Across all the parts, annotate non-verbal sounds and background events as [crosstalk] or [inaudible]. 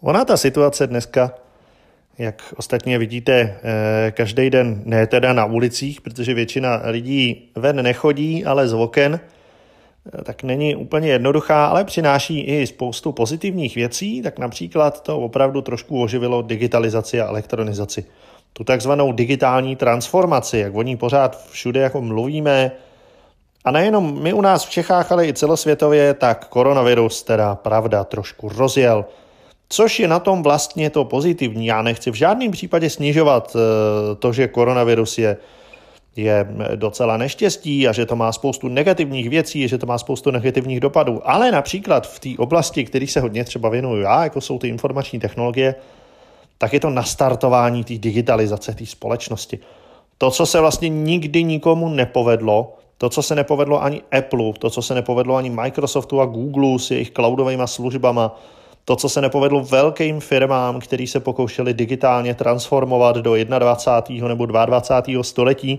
Ona ta situace dneska, jak ostatně vidíte, eh, každý den, ne teda na ulicích, protože většina lidí ven nechodí, ale z oken, eh, tak není úplně jednoduchá, ale přináší i spoustu pozitivních věcí, tak například to opravdu trošku oživilo digitalizaci a elektronizaci. Tu takzvanou digitální transformaci, jak o ní pořád všude jako mluvíme, a nejenom my u nás v Čechách, ale i celosvětově, tak koronavirus teda pravda trošku rozjel. Což je na tom vlastně to pozitivní. Já nechci v žádném případě snižovat eh, to, že koronavirus je, je docela neštěstí a že to má spoustu negativních věcí, že to má spoustu negativních dopadů. Ale například v té oblasti, který se hodně třeba věnuju já, jako jsou ty informační technologie, tak je to nastartování té digitalizace té společnosti. To, co se vlastně nikdy nikomu nepovedlo, to, co se nepovedlo ani Apple, to, co se nepovedlo ani Microsoftu a Google s jejich cloudovými službama, to, co se nepovedlo velkým firmám, který se pokoušeli digitálně transformovat do 21. nebo 22. století,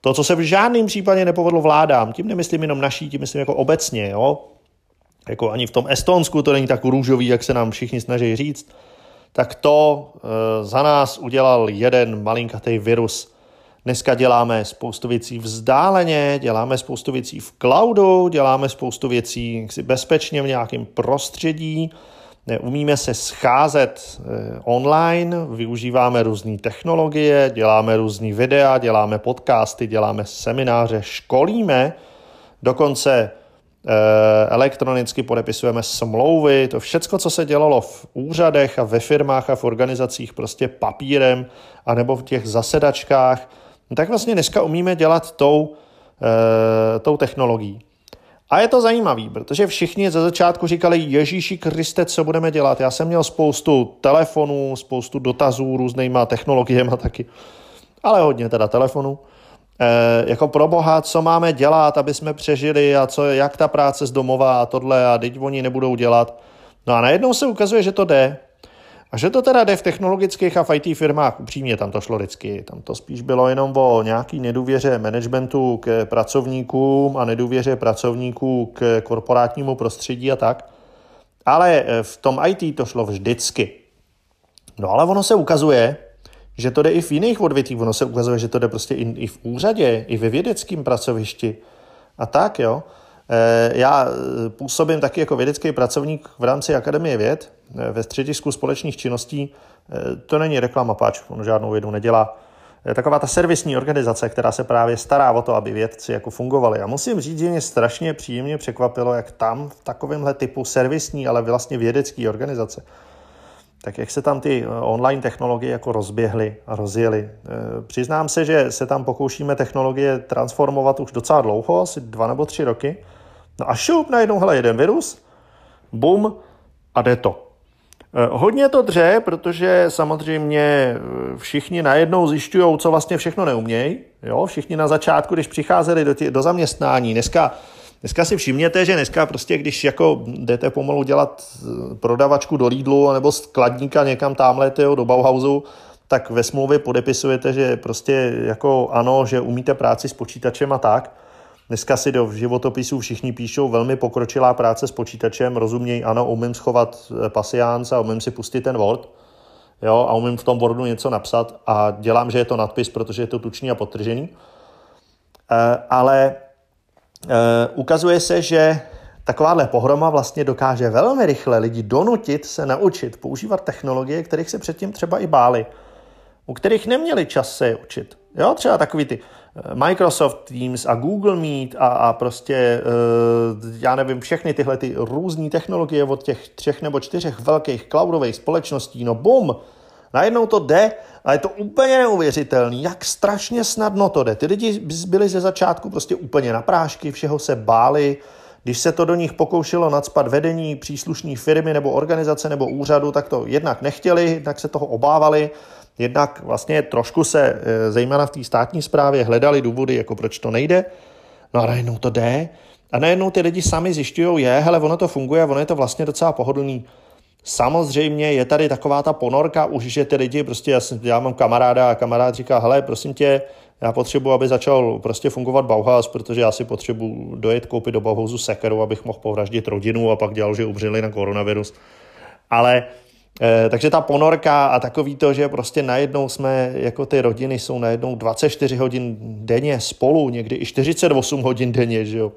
to, co se v žádném případě nepovedlo vládám, tím nemyslím jenom naší, tím myslím jako obecně, jo? jako ani v tom Estonsku to není tak růžový, jak se nám všichni snaží říct, tak to e, za nás udělal jeden malinkatý virus, Dneska děláme spoustu věcí vzdáleně, děláme spoustu věcí v cloudu, děláme spoustu věcí bezpečně v nějakém prostředí, umíme se scházet eh, online, využíváme různé technologie, děláme různé videa, děláme podcasty, děláme semináře, školíme, dokonce eh, elektronicky podepisujeme smlouvy, to všecko, co se dělalo v úřadech a ve firmách a v organizacích prostě papírem, anebo v těch zasedačkách, tak vlastně dneska umíme dělat tou, e, tou technologií. A je to zajímavý, protože všichni ze začátku říkali, Ježíši Kriste, co budeme dělat? Já jsem měl spoustu telefonů, spoustu dotazů různýma technologiemi taky, ale hodně teda telefonů. E, jako pro boha, co máme dělat, aby jsme přežili a co, jak ta práce z domova a tohle a teď oni nebudou dělat. No a najednou se ukazuje, že to jde, a že to teda jde v technologických a v IT firmách, upřímně tam to šlo vždycky. Tam to spíš bylo jenom o nějaký nedůvěře managementu k pracovníkům a nedůvěře pracovníků k korporátnímu prostředí a tak. Ale eh, v tom IT to šlo vždycky. No ale ono se ukazuje, že to jde i v jiných odvětvích. Ono se ukazuje, že to jde prostě i, i v úřadě, i ve vědeckém pracovišti. A tak, jo. Eh, já eh, působím taky jako vědecký pracovník v rámci Akademie věd eh, ve středisku společných činností. To není reklama, páč, on žádnou vědu nedělá. Taková ta servisní organizace, která se právě stará o to, aby vědci jako fungovali. A musím říct, že mě strašně příjemně překvapilo, jak tam v takovémhle typu servisní, ale vlastně vědecké organizace, tak jak se tam ty online technologie jako rozběhly a rozjeli. Přiznám se, že se tam pokoušíme technologie transformovat už docela dlouho, asi dva nebo tři roky. No a šup, najednou, hele, jeden virus, bum, a jde to. Eh, hodně to dře, protože samozřejmě eh, všichni najednou zjišťují, co vlastně všechno neumějí. Jo? Všichni na začátku, když přicházeli do, tě, do zaměstnání. Dneska, dneska si všimněte, že dneska prostě, když jako jdete pomalu dělat eh, prodavačku do Lidlu nebo skladníka někam tamhle do Bauhausu, tak ve smlouvě podepisujete, že prostě jako ano, že umíte práci s počítačem a tak. Dneska si do životopisů všichni píšou velmi pokročilá práce s počítačem, rozumějí, ano, umím schovat eh, pasiánc a umím si pustit ten Word, jo, a umím v tom Wordu něco napsat a dělám, že je to nadpis, protože je to tučný a potržený. E, ale e, ukazuje se, že takováhle pohroma vlastně dokáže velmi rychle lidi donutit se naučit používat technologie, kterých se předtím třeba i báli, u kterých neměli čas se je učit. Jo, třeba takový ty Microsoft Teams a Google Meet a, a prostě, eh, já nevím, všechny tyhle ty různé technologie od těch třech nebo čtyřech velkých cloudových společností, no bum, najednou to jde a je to úplně neuvěřitelný, jak strašně snadno to jde. Ty lidi byli ze začátku prostě úplně na prášky, všeho se báli, když se to do nich pokoušelo nadspat vedení příslušné firmy nebo organizace nebo úřadu, tak to jednak nechtěli, tak se toho obávali Jednak vlastně trošku se, e, zejména v té státní správě, hledali důvody, jako proč to nejde. No a najednou to jde. A najednou ty lidi sami zjišťují, je, hele, ono to funguje, ono je to vlastně docela pohodlný. Samozřejmě je tady taková ta ponorka už, že ty lidi, prostě já, já mám kamaráda a kamarád říká, hele, prosím tě, já potřebuji, aby začal prostě fungovat Bauhaus, protože já si potřebuji dojet koupit do Bauhausu sekeru, abych mohl povraždit rodinu a pak dělal, že umřeli na koronavirus. Ale E, takže ta ponorka a takový to, že prostě najednou jsme, jako ty rodiny jsou najednou 24 hodin denně spolu, někdy i 48 hodin denně, že jo,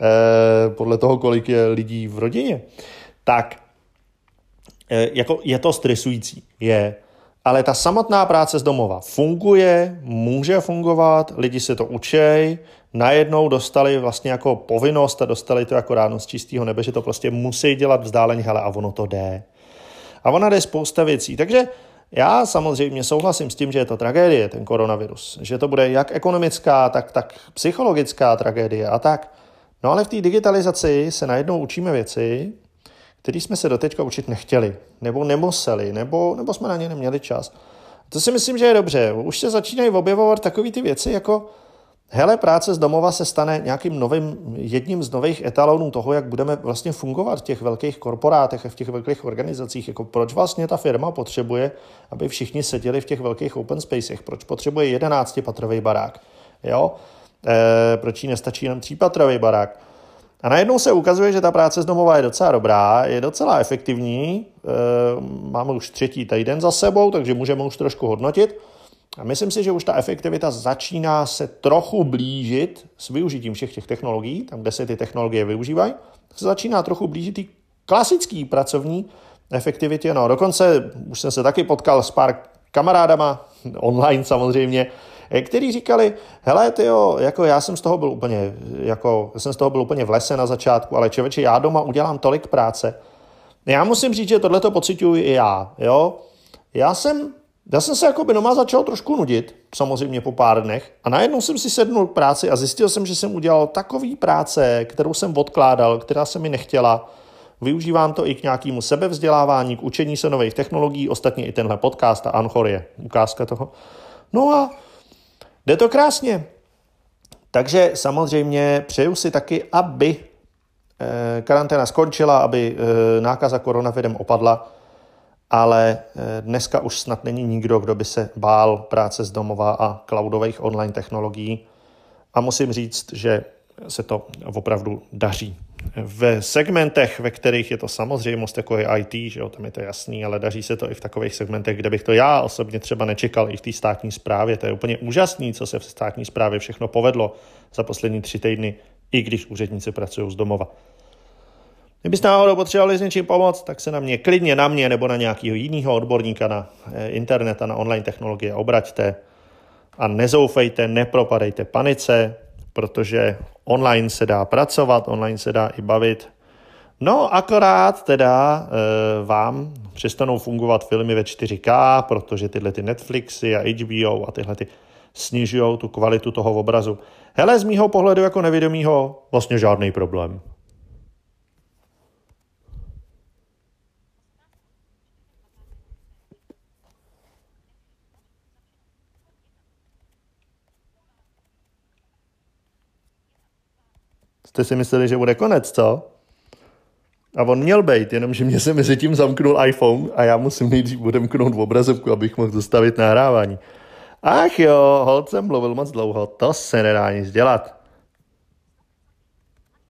e, podle toho, kolik je lidí v rodině, tak jako je to stresující, je, ale ta samotná práce z domova funguje, může fungovat, lidi se to učej, najednou dostali vlastně jako povinnost a dostali to jako ráno z čistého nebe, že to prostě musí dělat vzdáleně, ale a ono to jde. A ona jde spousta věcí. Takže já samozřejmě souhlasím s tím, že je to tragédie, ten koronavirus. Že to bude jak ekonomická, tak, tak psychologická tragédie a tak. No ale v té digitalizaci se najednou učíme věci, které jsme se doteďka učit nechtěli, nebo nemuseli, nebo, nebo jsme na ně neměli čas. To si myslím, že je dobře. Už se začínají objevovat takové ty věci, jako hele, práce z domova se stane nějakým novým, jedním z nových etalonů toho, jak budeme vlastně fungovat v těch velkých korporátech a v těch velkých organizacích. Jako proč vlastně ta firma potřebuje, aby všichni seděli v těch velkých open spacech? Proč potřebuje jedenáctipatrový barák? Jo? E, proč jí nestačí jenom třípatrový barák? A najednou se ukazuje, že ta práce z domova je docela dobrá, je docela efektivní. E, máme už třetí týden za sebou, takže můžeme už trošku hodnotit. A myslím si, že už ta efektivita začíná se trochu blížit s využitím všech těch technologií, tam, kde se ty technologie využívají, se začíná trochu blížit ty klasický pracovní efektivitě. No, dokonce už jsem se taky potkal s pár kamarádama, [laughs] online samozřejmě, který říkali, hele, tyjo, jako já jsem z toho byl úplně, jako, jsem z toho byl úplně v lese na začátku, ale člověče, já doma udělám tolik práce. Já musím říct, že tohle to pocituju i já, jo. Já jsem já jsem se jako by doma začal trošku nudit, samozřejmě po pár dnech, a najednou jsem si sednul k práci a zjistil jsem, že jsem udělal takový práce, kterou jsem odkládal, která se mi nechtěla. Využívám to i k nějakému sebevzdělávání, k učení se nových technologií, ostatně i tenhle podcast a Anchor je ukázka toho. No a jde to krásně. Takže samozřejmě přeju si taky, aby eh, karanténa skončila, aby eh, nákaza koronavirem opadla, ale eh, dneska už snad není nikdo, kdo by se bál práce z domova a cloudových online technologií. A musím říct, že se to opravdu daří. V segmentech, ve kterých je to samozřejmost, jako je IT, že jo, tam je to jasný, ale daří se to i v takových segmentech, kde bych to já osobně třeba nečekal i v té státní správě. To je úplně úžasný, co se v státní správě všechno povedlo za poslední tři týdny, i když úředníci pracují z domova. Kdybyste náhodou potřebovali s něčím pomoct, tak se na mě klidně na mě nebo na nějakého jiného odborníka na eh, internet a na online technologie obraťte a nezoufejte, nepropadejte panice, protože online se dá pracovat, online se dá i bavit. No akorát teda e, vám přestanou fungovat filmy ve 4K, protože tyhle ty Netflixy a HBO a tyhle ty snižují tu kvalitu toho obrazu. Hele, z mýho pohledu jako nevědomího vlastně žádný problém. Jste si mysleli, že bude konec, co? A on měl být, jenomže mě se mezi tím zamknul iPhone a já musím nejdřív odemknout v obrazovku, abych mohl zastavit nahrávání. Ach jo, hold jsem mluvil moc dlouho, to se nedá nic dělat.